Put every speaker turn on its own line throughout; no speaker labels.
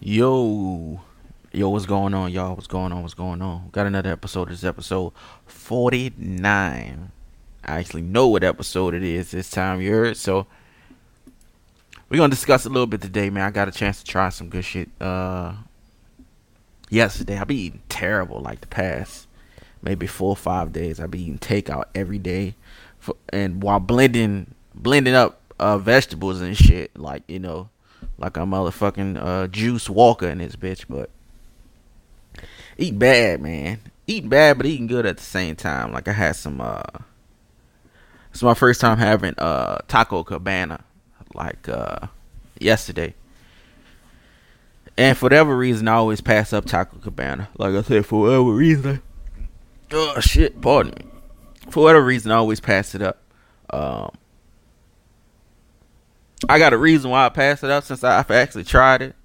Yo, yo, what's going on, y'all? What's going on? What's going on? Got another episode. This is episode 49. I actually know what episode it is this time. You heard? So, we're gonna discuss a little bit today, man. I got a chance to try some good shit. Uh, yesterday I be eating terrible, like the past maybe four or five days. I be eating takeout every day, for, and while blending blending up uh, vegetables and shit, like you know, like a motherfucking uh, juice walker in this bitch. But eat bad, man. Eating bad, but eating good at the same time. Like I had some. uh It's my first time having uh taco cabana, like uh yesterday. And for whatever reason, I always pass up Taco Cabana. Like I said, for whatever reason. Oh shit! Pardon me. For whatever reason, I always pass it up. Um, I got a reason why I passed it up since I've actually tried it.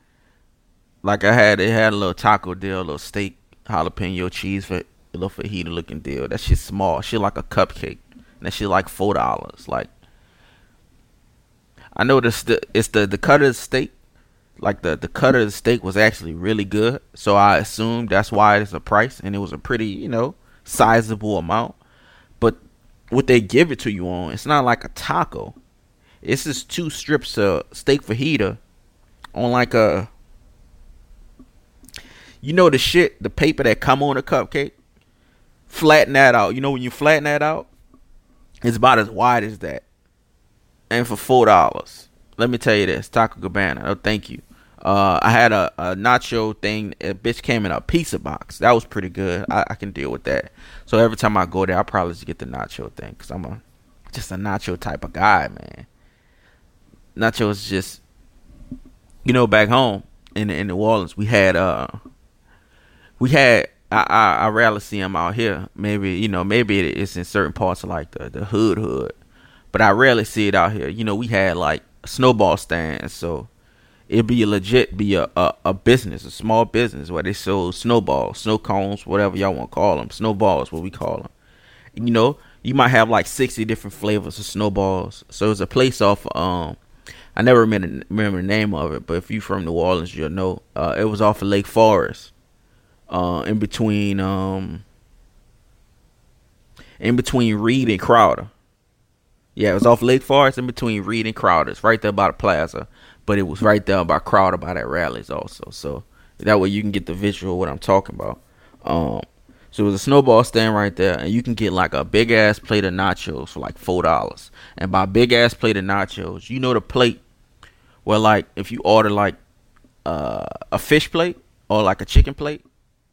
Like I had, it had a little taco deal, a little steak, jalapeno cheese for a little fajita looking deal. That shit small. Shit like a cupcake. And that shit like four dollars. Like I noticed the it's the the cut of the steak. Like the the cut of the steak was actually really good, so I assumed that's why it's a price, and it was a pretty you know sizable amount. But what they give it to you on, it's not like a taco. It's just two strips of steak fajita on like a you know the shit, the paper that come on a cupcake. Flatten that out. You know when you flatten that out, it's about as wide as that. And for four dollars, let me tell you this, Taco Cabana. Oh, thank you. Uh, I had a, a, nacho thing. A bitch came in a pizza box. That was pretty good. I, I, can deal with that. So every time I go there, I probably just get the nacho thing because I'm a just a nacho type of guy, man. Nachos just, you know, back home in in New Orleans, we had uh, we had I, I, I rarely see them out here. Maybe you know, maybe it's in certain parts of like the the hood hood, but I rarely see it out here. You know, we had like snowball stands, so it'd be a legit be a, a, a business, a small business where they sell snowballs, snow cones, whatever y'all want to call them. Snowballs, what we call them. You know, you might have like sixty different flavors of snowballs. So it's a place off. Um, I never remember, remember the name of it, but if you from New Orleans, you'll know. Uh, it was off of Lake Forest, uh, in between um, in between Read and Crowder. Yeah, it was off Lake Forest in between Read and Crowder. It's right there by the plaza but it was right there by Crowder by that Rally's also. So that way you can get the visual of what I'm talking about. Um, so it was a snowball stand right there, and you can get like a big ass plate of nachos for like four dollars. And by big ass plate of nachos, you know the plate where like if you order like uh, a fish plate or like a chicken plate,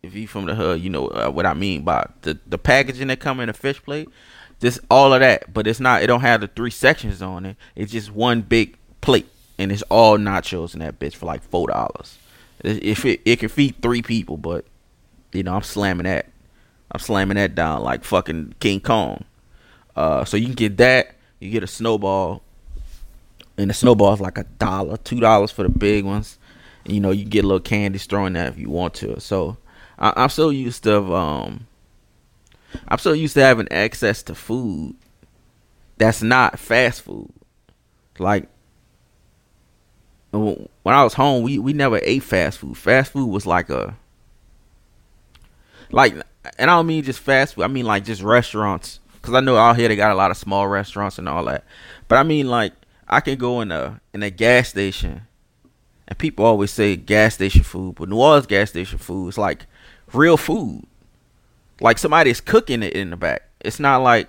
if you from the hood, you know uh, what I mean by the the packaging that come in a fish plate. Just all of that, but it's not. It don't have the three sections on it. It's just one big plate and it's all nachos in that bitch for like four dollars. If it it can feed three people, but you know I'm slamming that. I'm slamming that down like fucking King Kong. Uh, so you can get that. You get a snowball, and the snowball is like a dollar, two dollars for the big ones. And, you know you get a little candy throwing that if you want to. So I, am so used to um, I'm so used to having access to food that's not fast food. Like when I was home, we we never ate fast food. Fast food was like a like, and I don't mean just fast food. I mean like just restaurants. Cause I know out here they got a lot of small restaurants and all that. But I mean like I can go in a in a gas station, and people always say gas station food, but New Orleans gas station food is like real food. Like somebody's cooking it in the back. It's not like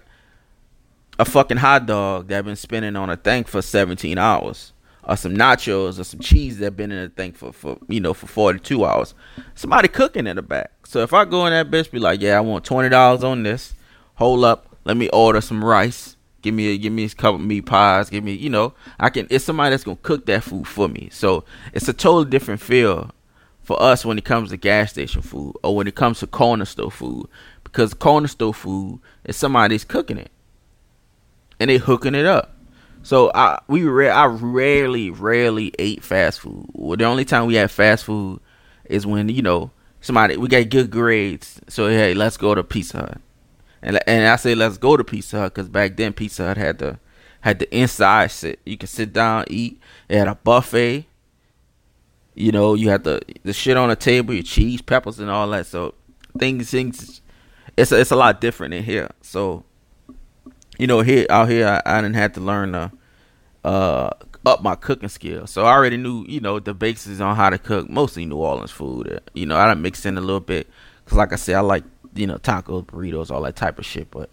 a fucking hot dog that been spinning on a thing for 17 hours or some nachos or some cheese that been in the thing for, for you know for 42 hours. Somebody cooking in the back. So if i go in that bitch be like yeah i want $20 on this. Hold up. Let me order some rice. Give me a give me a couple meat pies. Give me you know i can it's somebody that's gonna cook that food for me. So it's a totally different feel for us when it comes to gas station food or when it comes to corner store food. Because corner store food is somebody's cooking it. And they hooking it up so I we re- I rarely rarely ate fast food. Well, the only time we had fast food is when you know somebody we got good grades. So hey, let's go to Pizza Hut. And and I say let's go to Pizza Hut because back then Pizza Hut had the had the inside sit. You can sit down eat. It had a buffet. You know, you had the the shit on the table, your cheese, peppers, and all that. So things things it's a, it's a lot different in here. So you know, here out here, I, I didn't have to learn to uh, up my cooking skills. So I already knew, you know, the basics on how to cook mostly New Orleans food. You know, I done mixed in a little bit because, like I said, I like you know tacos, burritos, all that type of shit. But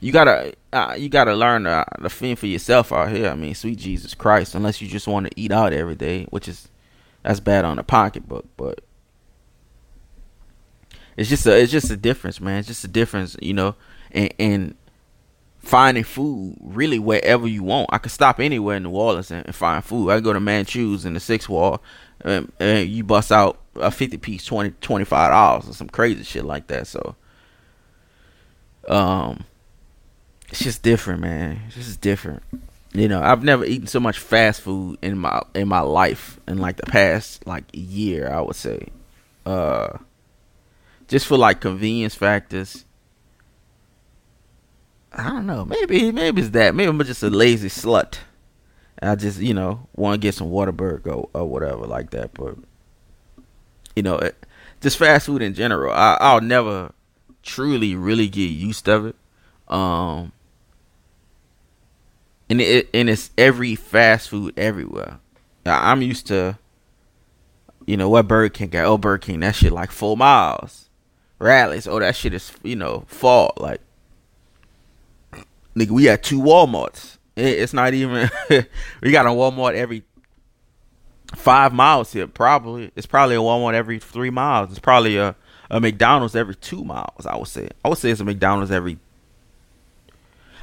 you gotta uh, you gotta learn to, to fend for yourself out here. I mean, sweet Jesus Christ, unless you just want to eat out every day, which is that's bad on the pocketbook, but it's just a it's just a difference, man. It's just a difference, you know, and and finding food really wherever you want. I could stop anywhere in New Orleans and, and find food. I go to Manchu's in the Sixth Ward, and, and you bust out a fifty piece 20 25 dollars or some crazy shit like that. So, um, it's just different, man. It's just different. You know, I've never eaten so much fast food in my in my life in like the past like year. I would say, uh, just for like convenience factors I don't know. Maybe maybe it's that. Maybe I'm just a lazy slut. I just you know want to get some Whataburger or, or whatever like that. But you know, it, just fast food in general. I, I'll never truly really get used of it. Um, and it and it's every fast food everywhere. I'm used to, you know, what Burger King got. Oh, Burger King, that shit like four miles. Rally's, oh, that shit is you know fall like nigga, we had two Walmarts. It's not even. we got a Walmart every five miles here. Probably it's probably a Walmart every three miles. It's probably a a McDonald's every two miles. I would say. I would say it's a McDonald's every.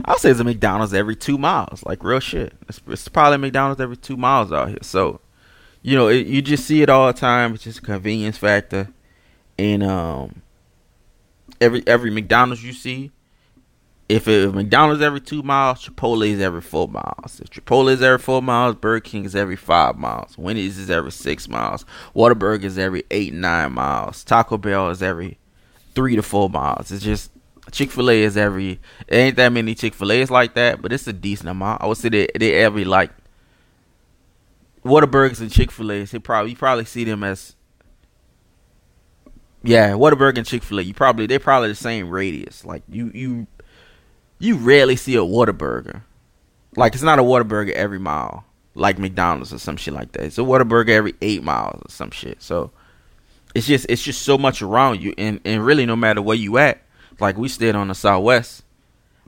I would say it's a McDonald's every two miles. Like real shit. It's, it's probably McDonald's every two miles out here. So, you know, it, you just see it all the time. It's just a convenience factor, and um, every every McDonald's you see if, it, if McDonald's every two miles, Chipotle is every four miles. If Chipotle is every four miles, Burger King is every five miles. Wendy's is every six miles. Whataburger is every eight nine miles. Taco Bell is every three to four miles. It's just Chick Fil A is every. It ain't that many Chick Fil A's like that, but it's a decent amount. I would say they they every like Whataburgers and Chick Fil A's. Probably you probably see them as yeah, Whataburger and Chick Fil A. You probably they're probably the same radius. Like you you you rarely see a Whataburger. Like it's not a Whataburger every mile, like McDonald's or some shit like that. It's a Whataburger every eight miles or some shit. So it's just it's just so much around you, and and really no matter where you at. Like we stayed on the Southwest.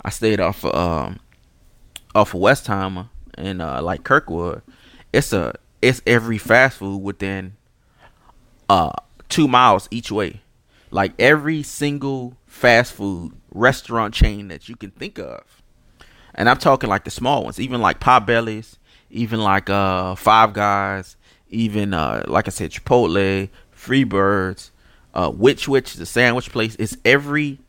I stayed off of um off of Westheimer and uh like Kirkwood. It's a it's every fast food within uh two miles each way. Like every single fast food restaurant chain that you can think of. And I'm talking like the small ones, even like Potbelly's, even like uh Five Guys, even uh like I said, Chipotle, Freebirds, uh Which Wich, the sandwich place. It's every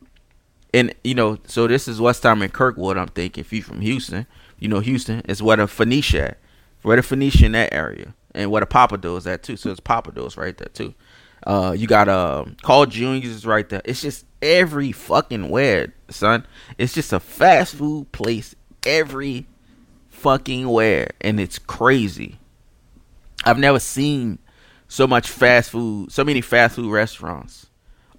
and you know, so this is Westheimer in Kirkwood, I'm thinking, if you from Houston, you know Houston is where the Phoenicia at. Where the Phoenicia in that area. And where the Pappadeaux is at too. So it's Pappadeaux right there too. Uh, you got uh, Carl Jr.'s right there. It's just every fucking where, son. It's just a fast food place every fucking where, and it's crazy. I've never seen so much fast food, so many fast food restaurants,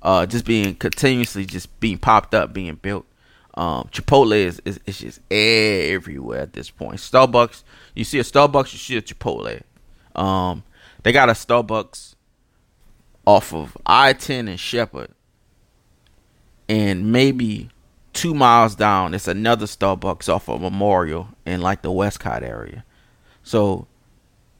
uh, just being continuously just being popped up, being built. Um, Chipotle is, is, is just everywhere at this point. Starbucks, you see a Starbucks, you see a Chipotle. Um, they got a Starbucks off of I 10 and Shepherd. And maybe two miles down, it's another Starbucks off of Memorial in like the Westcott area. So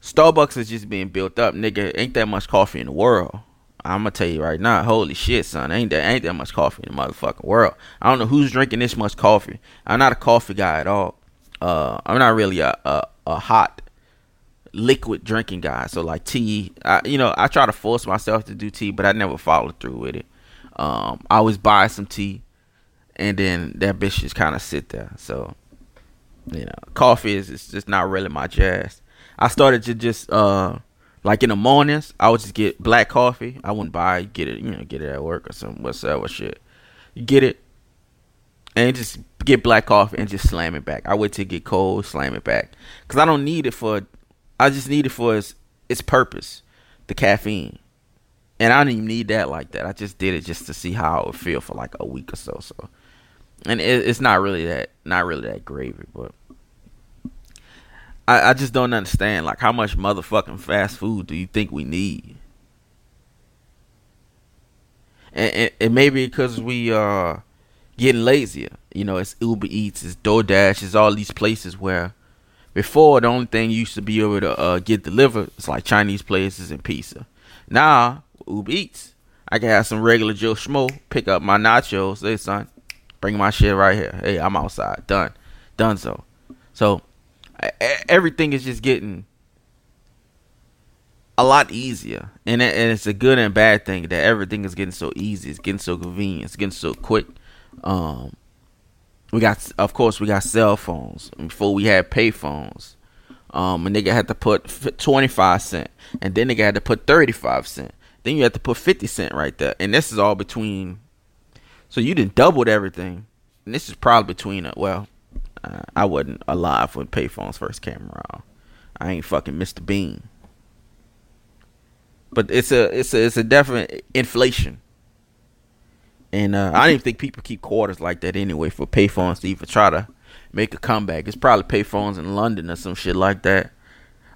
Starbucks is just being built up, nigga. Ain't that much coffee in the world. I'm gonna tell you right now, holy shit, son, ain't that ain't that much coffee in the motherfucking world. I don't know who's drinking this much coffee. I'm not a coffee guy at all. Uh, I'm not really a, a, a hot liquid drinking guy. So like tea, I, you know, I try to force myself to do tea, but I never follow through with it. Um, I always buy some tea, and then that bitch just kind of sit there. So, you know, coffee is it's just not really my jazz. I started to just uh like in the mornings, I would just get black coffee. I wouldn't buy get it, you know, get it at work or some whatsoever shit. You get it, and just get black coffee and just slam it back. I wait till it get cold, slam it back, cause I don't need it for I just need it for its purpose, the caffeine. And I didn't even need that like that. I just did it just to see how it would feel for like a week or so. So, and it, it's not really that, not really that gravy, but I, I just don't understand. Like, how much motherfucking fast food do you think we need? And, and, and maybe because we uh, getting lazier. You know, it's Uber Eats, it's DoorDash, it's all these places where before the only thing you used to be able to uh, get delivered is like Chinese places and pizza. Now Uber Eats, I can have some regular Joe Schmo pick up my nachos. Hey son, bring my shit right here. Hey, I'm outside. Done, done. So, so everything is just getting a lot easier, and and it's a good and bad thing that everything is getting so easy. It's getting so convenient. It's getting so quick. Um, we got, of course, we got cell phones. Before we had pay phones, um, a nigga had to put twenty five cent, and then nigga had to put thirty five cent. Then you had to put fifty cent right there, and this is all between. So you didn't doubled everything, and this is probably between a well. Uh, I wasn't alive when payphones first came around. I ain't fucking Mr. Bean. But it's a it's a it's a definite inflation and uh, I don't even think people keep quarters like that anyway for payphones to even try to make a comeback. It's probably payphones in London or some shit like that.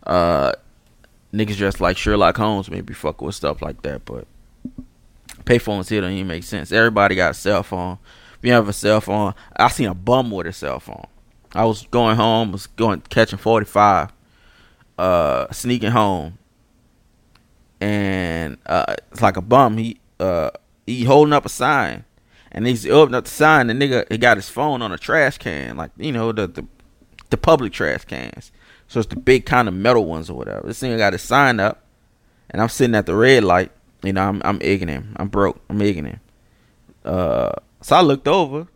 Uh, niggas dressed like Sherlock Holmes maybe fuck with stuff like that, but payphones here don't even make sense. Everybody got a cell phone. If you have a cell phone, I seen a bum with a cell phone. I was going home, was going catching forty five, uh, sneaking home, and uh, it's like a bum. He uh he holding up a sign, and he's opening up the sign. The nigga he got his phone on a trash can, like you know the the, the public trash cans. So it's the big kind of metal ones or whatever. This nigga got his sign up, and I'm sitting at the red light. You know, I'm I'm egging him. I'm broke. I'm egging him. Uh, so I looked over.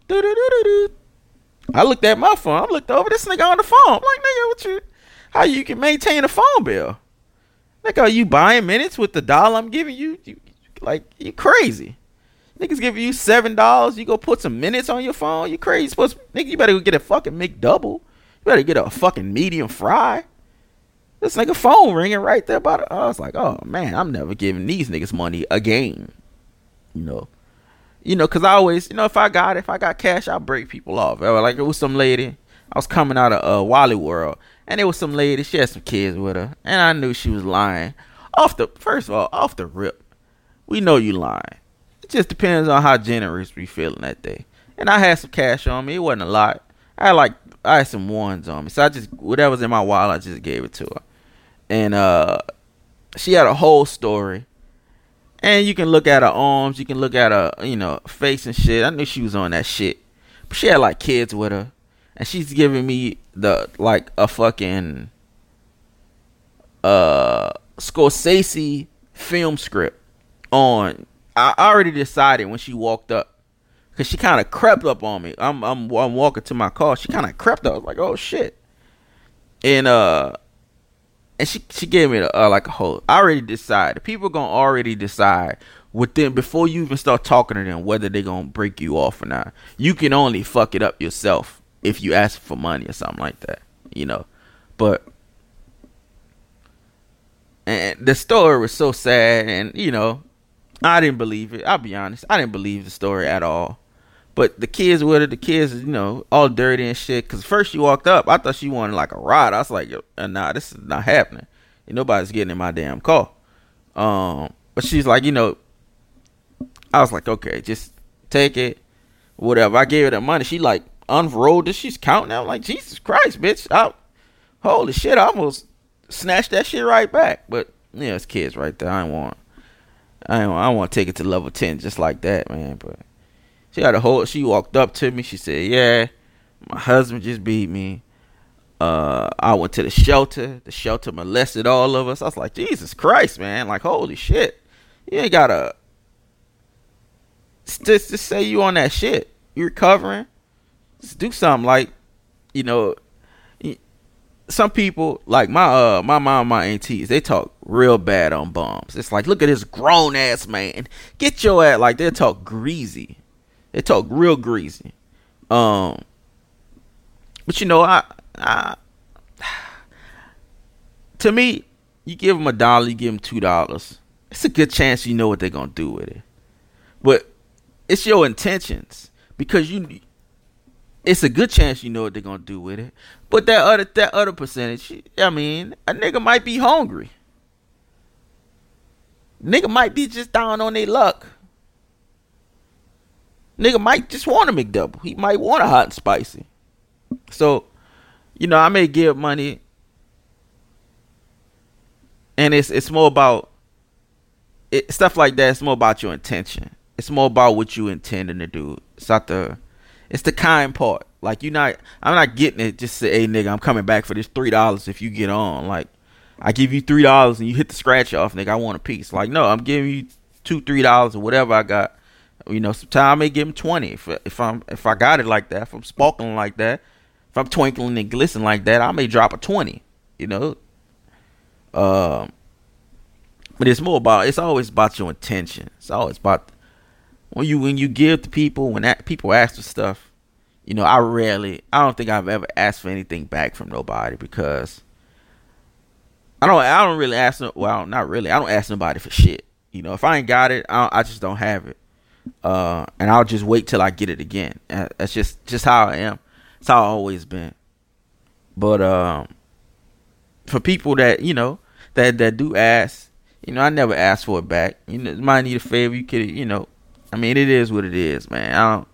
I looked at my phone. I looked over this nigga on the phone. I'm like, nigga, what you? How you can maintain a phone bill? Like, are you buying minutes with the dollar I'm giving you? you like you crazy. Niggas giving you seven dollars, you go put some minutes on your phone. You crazy? supposed nigga, you better go get a fucking McDouble. You better get a fucking medium fry. This nigga phone ringing right there about it. I was like, oh man, I'm never giving these niggas money again. You know, you know, cause I always, you know, if I got if I got cash, I'll break people off. Like it was some lady. I was coming out of uh, Wally World, and it was some lady. She had some kids with her, and I knew she was lying. Off the first of all, off the rip, we know you lying. It just depends on how generous we feeling that day. And I had some cash on me. It wasn't a lot. I had like I had some ones on me. So I just whatever's in my wallet, I just gave it to her. And uh she had a whole story. And you can look at her arms, you can look at her, you know, face and shit. I knew she was on that shit. But she had like kids with her. And she's giving me the like a fucking uh Scorsese film script on. I already decided when she walked up, cause she kind of crept up on me. I'm I'm I'm walking to my car. She kind of crept up. I was like, oh shit, and uh, and she she gave me a, uh, like a whole. I already decided. People gonna already decide within before you even start talking to them whether they gonna break you off or not. You can only fuck it up yourself if you ask for money or something like that. You know, but and the story was so sad and you know I didn't believe it. I'll be honest. I didn't believe the story at all. But the kids with it, the kids, you know, all dirty and shit. Cause first she walked up, I thought she wanted like a ride. I was like, nah, this is not happening. And nobody's getting in my damn car. Um, but she's like, you know, I was like, okay, just take it, whatever. I gave her the money. She like unrolled it. She's counting. I'm like, Jesus Christ, bitch! I, holy shit! I almost snatched that shit right back. But yeah, it's kids right there. I ain't want. I don't, I want to take it to level ten just like that, man. But she had a whole. She walked up to me. She said, "Yeah, my husband just beat me. Uh, I went to the shelter. The shelter molested all of us. I was like, Jesus Christ, man! Like, holy shit! You ain't gotta just just say you on that shit. You recovering? Just do something like, you know, some people like my uh my mom my aunties they talk real bad on bums it's like look at this grown ass man get your ass like they talk greasy they talk real greasy um but you know i i to me you give them a dollar, you give them two dollars. It's a good chance you know what they're gonna do with it. But it's your intentions because you. It's a good chance you know what they're gonna do with it. But that other that other percentage, I mean, a nigga might be hungry. Nigga might be just down on their luck. Nigga might just want a McDouble. He might want a hot and spicy. So, you know, I may give money, and it's it's more about it, stuff like that. It's more about your intention. It's more about what you intending to do. It's not the it's the kind part. Like you not I'm not getting it just say, hey nigga, I'm coming back for this three dollars if you get on. Like I give you three dollars and you hit the scratch off, nigga, I want a piece. Like, no, I'm giving you two, three dollars or whatever I got. You know, sometimes I may give him twenty if if I'm if I got it like that, if I'm sparkling like that, if I'm twinkling and glistening like that, I may drop a twenty. You know, um, but it's more about it's always about your intention. It's always about when you when you give to people when that, people ask for stuff. You know, I rarely, I don't think I've ever asked for anything back from nobody because I don't, I don't really ask. Well, not really. I don't ask nobody for shit. You know, if I ain't got it, I, I just don't have it. Uh, and I'll just wait till I get it again. That's just just how I am. It's how I always been. But um, for people that you know that that do ask, you know, I never ask for it back. You know, might need a favor. You could, you know, I mean, it is what it is, man. I don't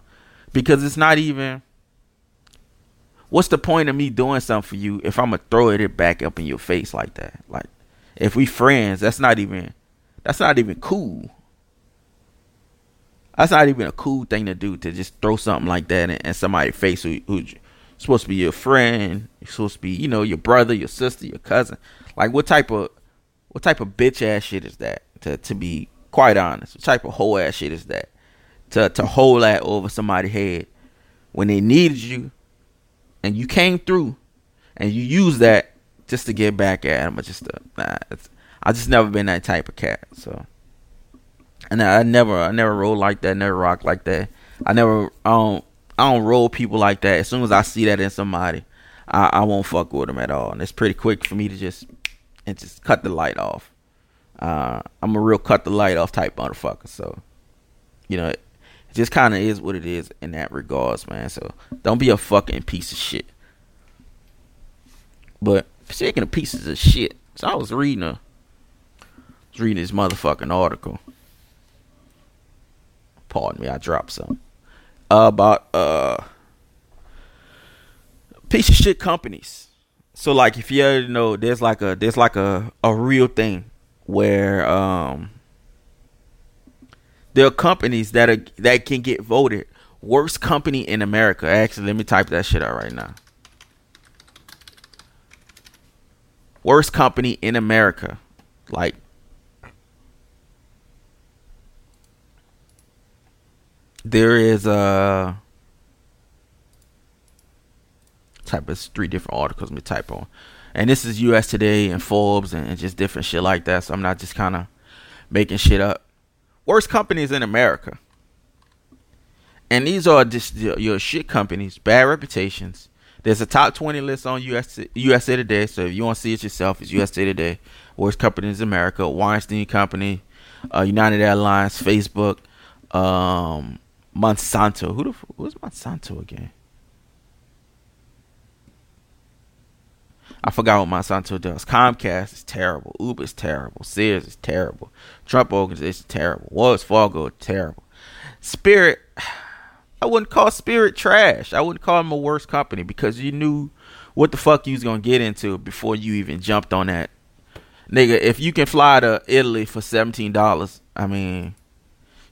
because it's not even. What's the point of me doing something for you if I'm gonna throw it back up in your face like that? Like, if we friends, that's not even, that's not even cool. That's not even a cool thing to do to just throw something like that in, in somebody's face who, who's supposed to be your friend, supposed to be, you know, your brother, your sister, your cousin. Like, what type of, what type of bitch ass shit is that? To to be quite honest, what type of whole ass shit is that? To to hold that over somebody's head when they needed you and you came through and you used that just to get back at them. But just to, nah, I just never been that type of cat. So and I, never I never roll like that, never rock like that. I never I don't I don't roll people like that. As soon as I see that in somebody, I, I won't fuck with them at all. And it's pretty quick for me to just and just cut the light off. Uh, I'm a real cut the light off type motherfucker. So, you know, it just kind of is what it is in that regards, man. So don't be a fucking piece of shit. But speaking of pieces of shit, so I was reading a, was reading this motherfucking article. Pardon me, I dropped some uh, about uh piece of shit companies. So like if you know, there's like a there's like a a real thing where um there are companies that are that can get voted worst company in America. Actually, let me type that shit out right now. Worst company in America. Like there is a type of three different articles me type on. And this is US Today and Forbes and, and just different shit like that. So I'm not just kind of making shit up worst companies in America. And these are just your shit companies, bad reputations. There's a top 20 list on US, USA Today. So if you want to see it yourself, it's USA Today. Worst companies in America. Weinstein Company, uh, United Airlines, Facebook, um, Monsanto. Who the who's Monsanto again? I forgot what Monsanto does. Comcast is terrible. Uber is terrible. Sears is terrible. Trump organization is terrible. Wells Fargo is terrible. Spirit, I wouldn't call Spirit trash. I wouldn't call them a worse company because you knew what the fuck you was gonna get into before you even jumped on that. Nigga, if you can fly to Italy for seventeen dollars, I mean,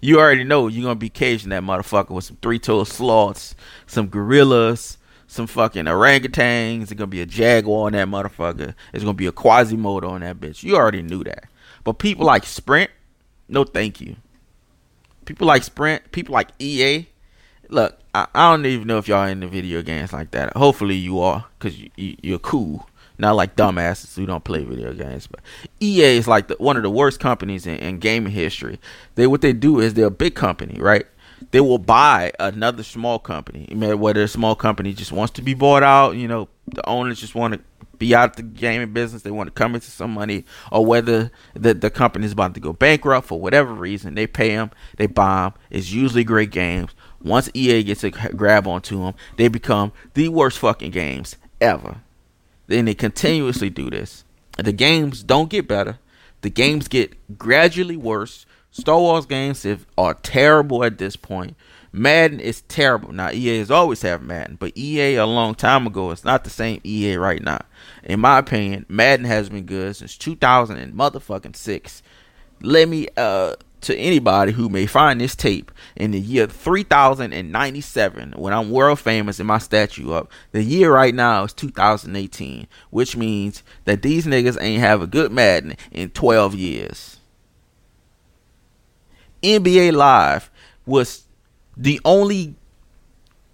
you already know you're gonna be caging that motherfucker with some three-toed sloths, some gorillas, some fucking orangutans. It's gonna be a jaguar on that motherfucker. It's gonna be a Quasimodo on that bitch. You already knew that. But people like Sprint, no thank you. People like Sprint, people like EA. Look, I, I don't even know if y'all into video games like that. Hopefully you are, cause you, you, you're cool. Not like dumbasses who don't play video games, but EA is like the, one of the worst companies in, in gaming history. They what they do is they're a big company, right? They will buy another small company. Whether a small company just wants to be bought out, you know, the owners just want to be out of the gaming business, they want to come into some money, or whether the the company is about to go bankrupt for whatever reason, they pay them, they buy them. It's usually great games. Once EA gets a grab onto them, they become the worst fucking games ever. Then they continuously do this. The games don't get better. The games get gradually worse. Star Wars games are terrible at this point. Madden is terrible. Now EA has always had Madden, but EA a long time ago is not the same EA right now. In my opinion, Madden has been good since 2000 and motherfucking six. Let me uh to anybody who may find this tape in the year 3097 when I'm world famous and my statue up. The year right now is 2018, which means that these niggas ain't have a good Madden in 12 years. NBA Live was the only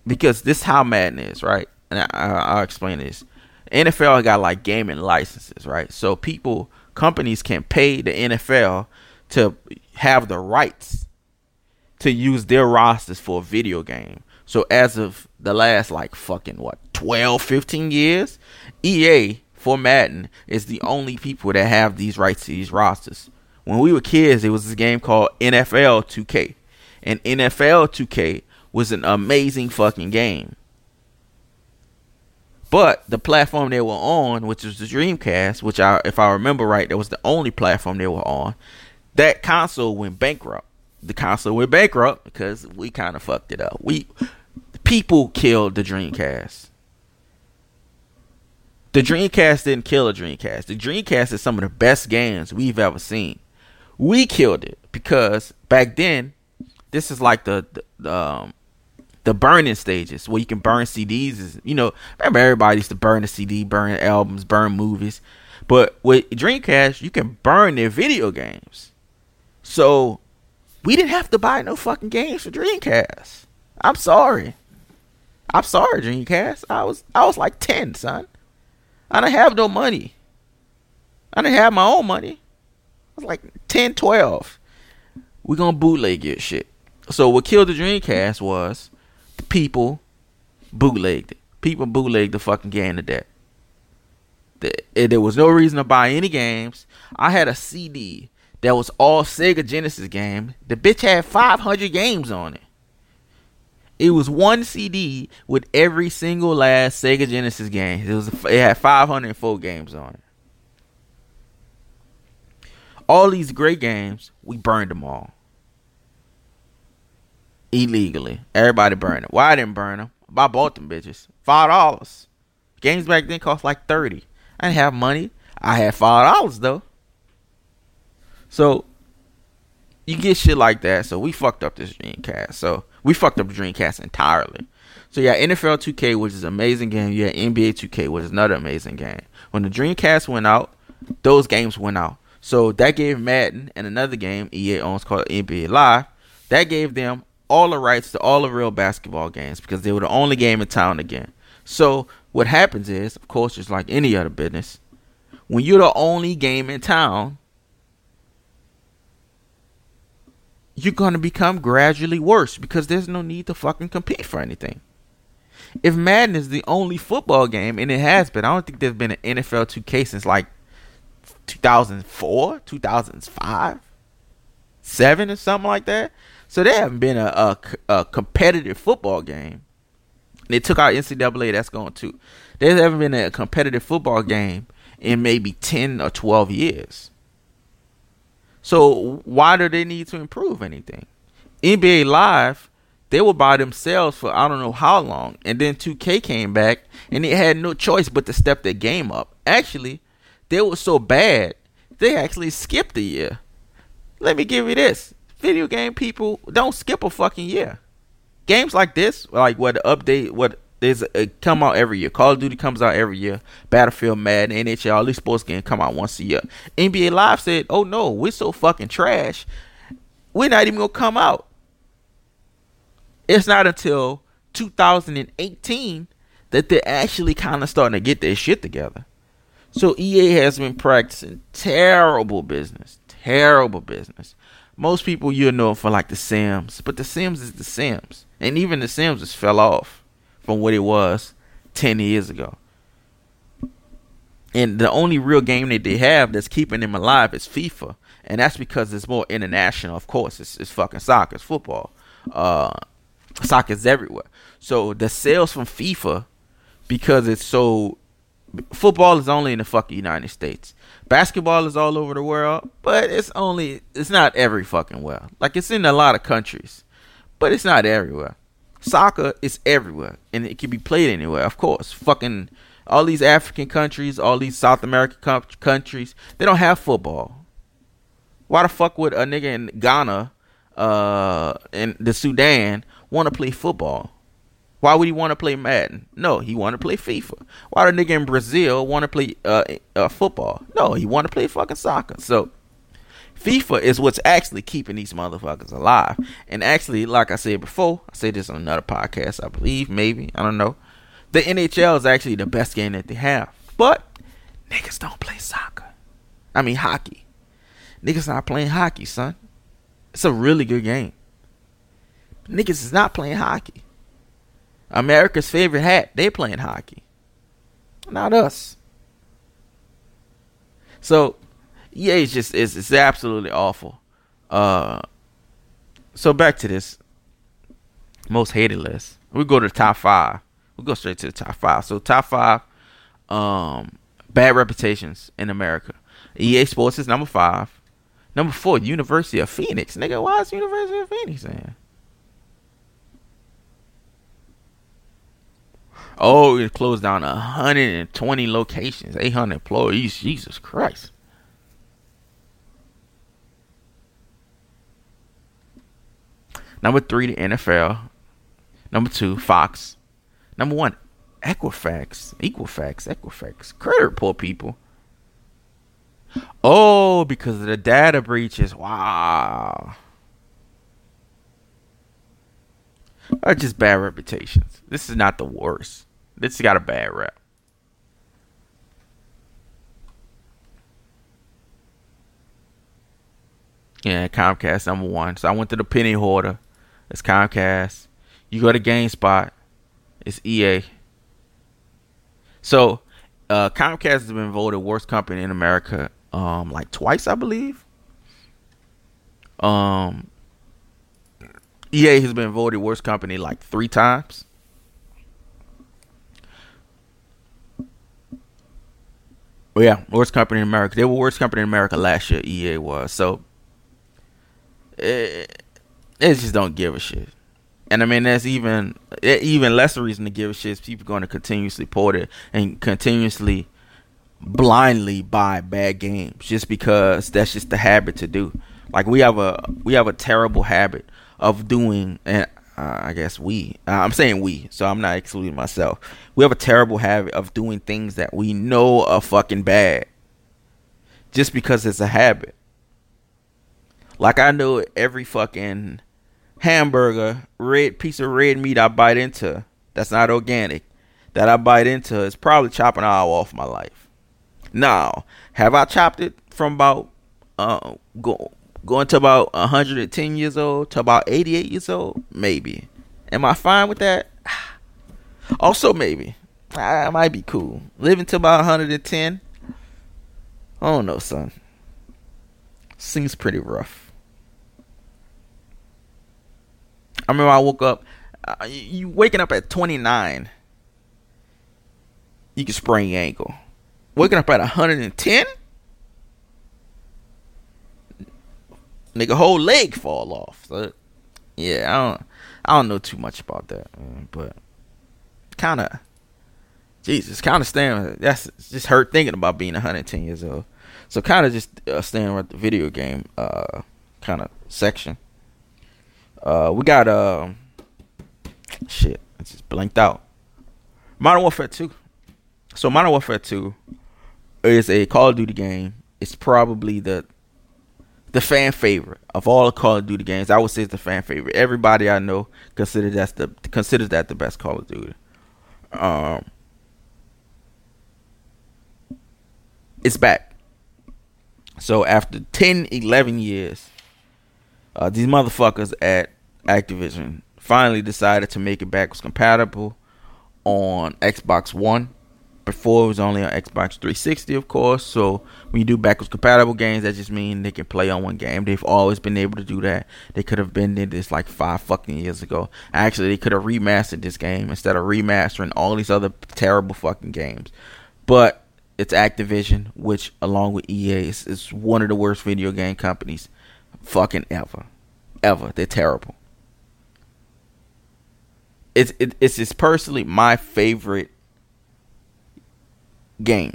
because this how Madden is, right? And I, will explain this. NFL got like gaming licenses, right? So people, companies can pay the NFL to have the rights to use their rosters for a video game. So as of the last like fucking what 12, 15 years, EA for Madden is the only people that have these rights to these rosters. When we were kids, it was this game called NFL 2K. And NFL 2K was an amazing fucking game. But the platform they were on, which was the Dreamcast, which I if I remember right, that was the only platform they were on, that console went bankrupt. The console went bankrupt because we kind of fucked it up. We people killed the Dreamcast. The Dreamcast didn't kill a Dreamcast. The Dreamcast is some of the best games we've ever seen. We killed it because back then, this is like the, the um the burning stages where you can burn CDs. You know remember everybody used to burn a CD, burn albums, burn movies, but with Dreamcast you can burn their video games. So we didn't have to buy no fucking games for Dreamcast. I'm sorry. I'm sorry, Dreamcast. I was I was like ten, son. I didn't have no money. I didn't have my own money. Was like 10, 12. We gonna bootleg your shit. So what killed the Dreamcast was the people bootlegged it. People bootlegged the fucking game to death. There was no reason to buy any games. I had a CD that was all Sega Genesis game. The bitch had 500 games on it. It was one CD with every single last Sega Genesis game. It was it had 504 games on it. All these great games, we burned them all illegally. Everybody burned them. Why I didn't burn them? I bought them bitches. Five dollars. Games back then cost like thirty. I didn't have money. I had five dollars though. So you get shit like that. So we fucked up this Dreamcast. So we fucked up Dreamcast entirely. So yeah, NFL 2K, which is an amazing game. Yeah, NBA 2K, which is another amazing game. When the Dreamcast went out, those games went out. So that gave Madden and another game EA owns called NBA Live. That gave them all the rights to all the real basketball games because they were the only game in town again. So what happens is, of course, just like any other business, when you're the only game in town, you're to become gradually worse because there's no need to fucking compete for anything. If Madden is the only football game, and it has been, I don't think there's been an NFL 2K since like 2004, 2005, 7 or something like that. So there haven't been a, a, a competitive football game. They took out NCAA, that's going too. There hasn't been a competitive football game in maybe 10 or 12 years. So why do they need to improve anything? NBA Live, they were by themselves for I don't know how long, and then 2K came back, and they had no choice but to step their game up. Actually, they were so bad they actually skipped a year. Let me give you this: video game people don't skip a fucking year. Games like this, like what update, what there's a, uh, come out every year. Call of Duty comes out every year. Battlefield, Madden, NHL, all these sports games come out once a year. NBA Live said, "Oh no, we're so fucking trash. We're not even gonna come out." It's not until 2018 that they're actually kind of starting to get their shit together. So EA has been practicing terrible business, terrible business most people you know for like the Sims, but the Sims is the Sims, and even the Sims just fell off from what it was ten years ago. And the only real game that they have that's keeping them alive is FIFA, and that's because it's more international. Of course, it's, it's fucking soccer, it's football. Uh, soccer's everywhere. So the sales from FIFA, because it's so football is only in the fucking United States. Basketball is all over the world, but it's only it's not every fucking well. Like it's in a lot of countries, but it's not everywhere. Soccer is everywhere, and it can be played anywhere. Of course, fucking all these African countries, all these South American com- countries, they don't have football. Why the fuck would a nigga in Ghana, uh, in the Sudan want to play football? Why would he want to play Madden? No, he want to play FIFA. Why the nigga in Brazil want to play uh, uh, football? No, he want to play fucking soccer. So FIFA is what's actually keeping these motherfuckers alive. And actually, like I said before, I said this on another podcast, I believe, maybe, I don't know. The NHL is actually the best game that they have. But niggas don't play soccer. I mean hockey. Niggas not playing hockey, son. It's a really good game. Niggas is not playing hockey. America's favorite hat, they playing hockey. Not us. So yeah, it's just it's, it's absolutely awful. Uh so back to this most hated list. We go to the top five. We'll go straight to the top five. So top five um bad reputations in America. EA Sports is number five. Number four, University of Phoenix. Nigga, why is University of Phoenix in? Oh, it closed down 120 locations, 800 employees. Jesus Christ. Number three, the NFL. Number two, Fox. Number one, Equifax. Equifax, Equifax. Credit report people. Oh, because of the data breaches. Wow. Are just bad reputations. This is not the worst. This got a bad rep. Yeah, Comcast number one. So I went to the penny hoarder. It's Comcast. You go to GameSpot. It's EA. So uh, Comcast has been voted worst company in America, um, like twice, I believe. Um, EA has been voted worst company like three times. Well, yeah, worst company in America. They were worst company in America last year. EA was so. It, they just don't give a shit, and I mean that's even eh, even less reason to give a shit. Is people going to continuously port it and continuously blindly buy bad games just because that's just the habit to do. Like we have a we have a terrible habit of doing, and uh, I guess we, uh, I'm saying we, so I'm not excluding myself. We have a terrible habit of doing things that we know are fucking bad just because it's a habit. Like I know every fucking hamburger, red piece of red meat I bite into that's not organic, that I bite into is probably chopping all off my life. Now, have I chopped it from about uh go going to about 110 years old to about 88 years old, maybe. Am I fine with that? Also, maybe. I might be cool. Living to about 110. I don't know, son. Seems pretty rough. I remember I woke up. Uh, you waking up at 29, you can sprain your ankle. Waking up at 110, nigga whole leg fall off. So, yeah, I don't I don't know too much about that, but kind of Jesus, kind of staying. That's just hurt thinking about being 110 years old. So kind of just uh, staying with the video game uh, kind of section. Uh, we got uh, shit. I just blinked out. Modern Warfare 2. So Modern Warfare 2 is a Call of Duty game. It's probably the the fan favorite of all the Call of Duty games. I would say it's the fan favorite. Everybody I know considers that the considers that the best Call of Duty. Um, it's back. So after 10, 11 years, Uh, these motherfuckers at Activision finally decided to make it backwards compatible on Xbox One. Before it was only on Xbox 360, of course. So when you do backwards compatible games, that just means they can play on one game. They've always been able to do that. They could have been did this like five fucking years ago. Actually, they could have remastered this game instead of remastering all these other terrible fucking games. But it's Activision, which along with EA is, is one of the worst video game companies fucking ever. Ever. They're terrible. It's it, it's just personally my favorite game.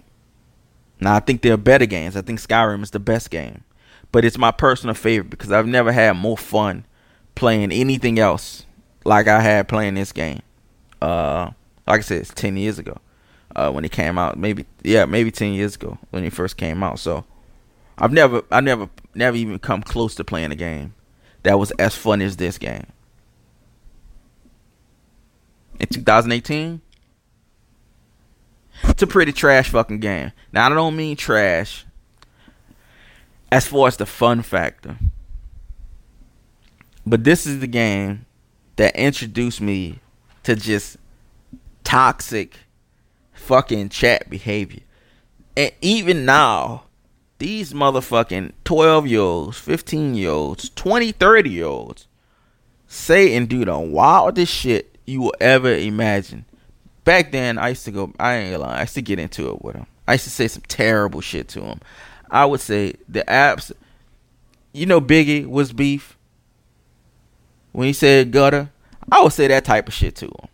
Now I think there are better games. I think Skyrim is the best game. But it's my personal favorite because I've never had more fun playing anything else like I had playing this game. Uh like I said, it's ten years ago. Uh when it came out. Maybe yeah, maybe ten years ago when it first came out. So I've never I never never even come close to playing a game that was as fun as this game. In 2018, it's a pretty trash fucking game. Now I don't mean trash as far as the fun factor. But this is the game that introduced me to just toxic fucking chat behavior. And even now, these motherfucking 12 year olds, 15 year olds, 20, 30 year olds say and do the wildest shit you will ever imagine back then I used to go. I ain't gonna. I used to get into it with him. I used to say some terrible shit to him. I would say the apps. You know, Biggie was beef when he said gutter. I would say that type of shit to him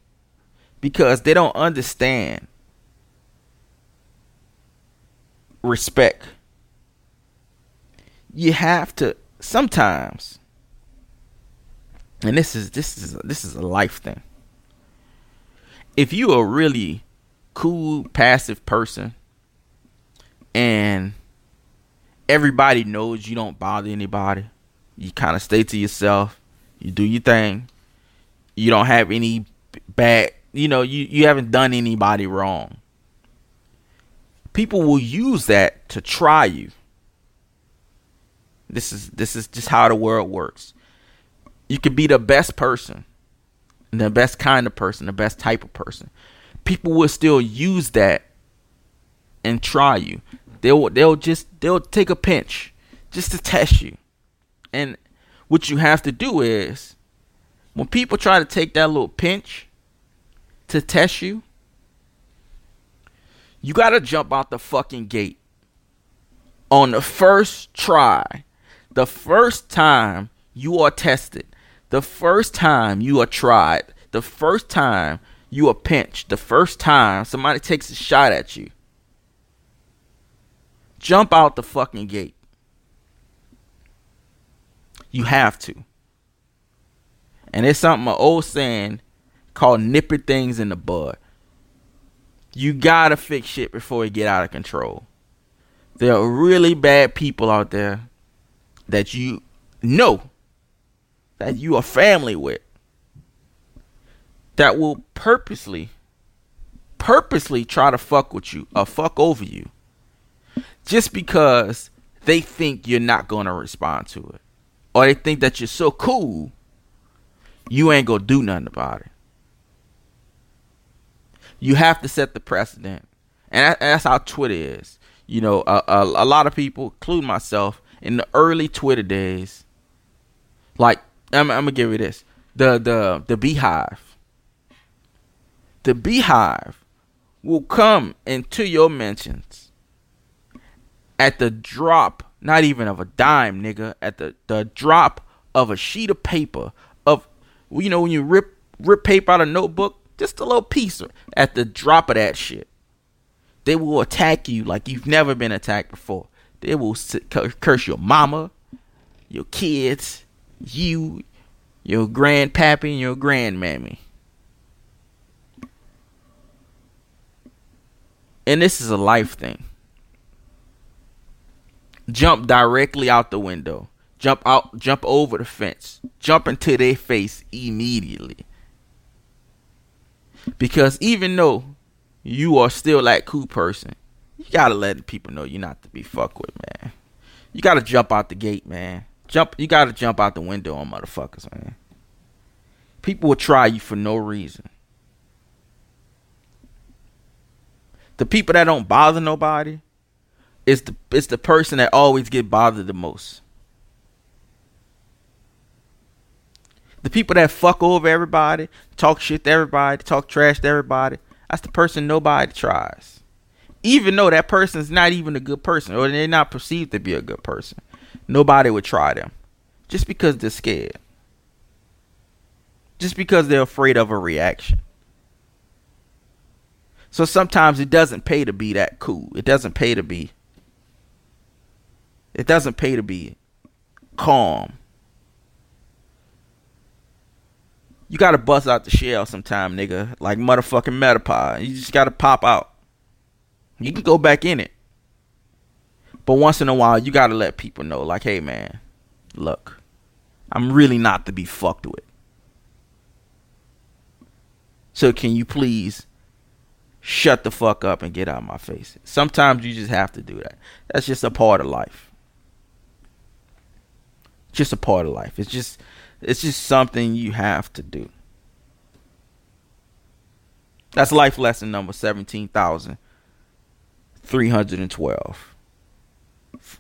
because they don't understand respect. You have to sometimes, and this is this is this is a life thing if you a really cool, passive person and everybody knows you don't bother anybody, you kind of stay to yourself, you do your thing, you don't have any bad, you know, you, you haven't done anybody wrong. People will use that to try you. This is this is just how the world works. You could be the best person the best kind of person, the best type of person. People will still use that and try you. They'll they'll just they'll take a pinch just to test you. And what you have to do is when people try to take that little pinch to test you, you got to jump out the fucking gate on the first try. The first time you are tested the first time you are tried, the first time you are pinched, the first time somebody takes a shot at you, jump out the fucking gate. You have to. And it's something an old saying called nipping things in the bud. You gotta fix shit before it get out of control. There are really bad people out there that you know that you are family with that will purposely purposely try to fuck with you or fuck over you just because they think you're not going to respond to it or they think that you're so cool you ain't going to do nothing about it. You have to set the precedent. And that's how twitter is. You know a, a, a lot of people including myself in the early twitter days like I'm, I'm gonna give you this. The the the beehive. The beehive will come into your mansions at the drop, not even of a dime, nigga, at the, the drop of a sheet of paper of you know when you rip rip paper out of notebook, just a little piece at the drop of that shit. They will attack you like you've never been attacked before. They will curse your mama, your kids, you, your grandpappy, and your grandmammy. And this is a life thing. Jump directly out the window. Jump out, jump over the fence. Jump into their face immediately. Because even though you are still that cool person, you gotta let people know you're not to be fucked with, man. You gotta jump out the gate, man. Jump you gotta jump out the window on motherfuckers, man. People will try you for no reason. The people that don't bother nobody is the it's the person that always get bothered the most. The people that fuck over everybody, talk shit to everybody, talk trash to everybody, that's the person nobody tries. Even though that person's not even a good person or they're not perceived to be a good person. Nobody would try them. Just because they're scared. Just because they're afraid of a reaction. So sometimes it doesn't pay to be that cool. It doesn't pay to be it doesn't pay to be calm. You gotta bust out the shell sometime, nigga. Like motherfucking Metapod. You just gotta pop out. You can go back in it. But once in a while, you gotta let people know, like, hey man, look, I'm really not to be fucked with. So can you please shut the fuck up and get out of my face? Sometimes you just have to do that. That's just a part of life. Just a part of life. It's just it's just something you have to do. That's life lesson number 17,312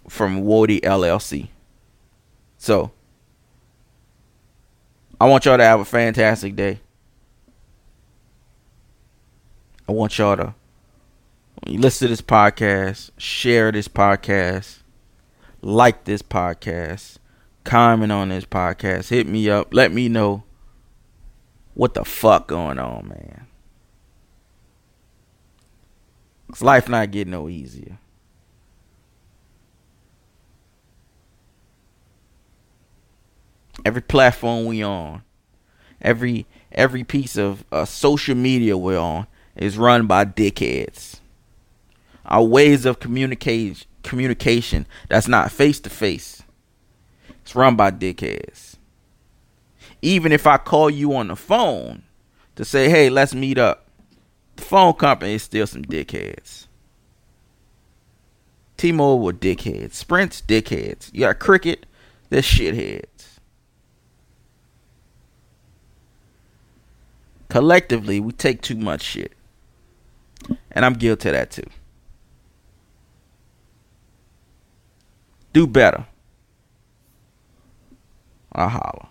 from Woody LLC. So, I want y'all to have a fantastic day. I want y'all to listen to this podcast, share this podcast, like this podcast, comment on this podcast, hit me up, let me know what the fuck going on, man. Cause life not getting no easier. Every platform we on, every every piece of uh, social media we're on is run by dickheads. Our ways of communication that's not face to face it's run by dickheads. Even if I call you on the phone to say, hey, let's meet up, the phone company is still some dickheads. T-Mobile dickheads. Sprint's dickheads. You got Cricket, they're shitheads. Collectively, we take too much shit. And I'm guilty of that too. Do better. I holla.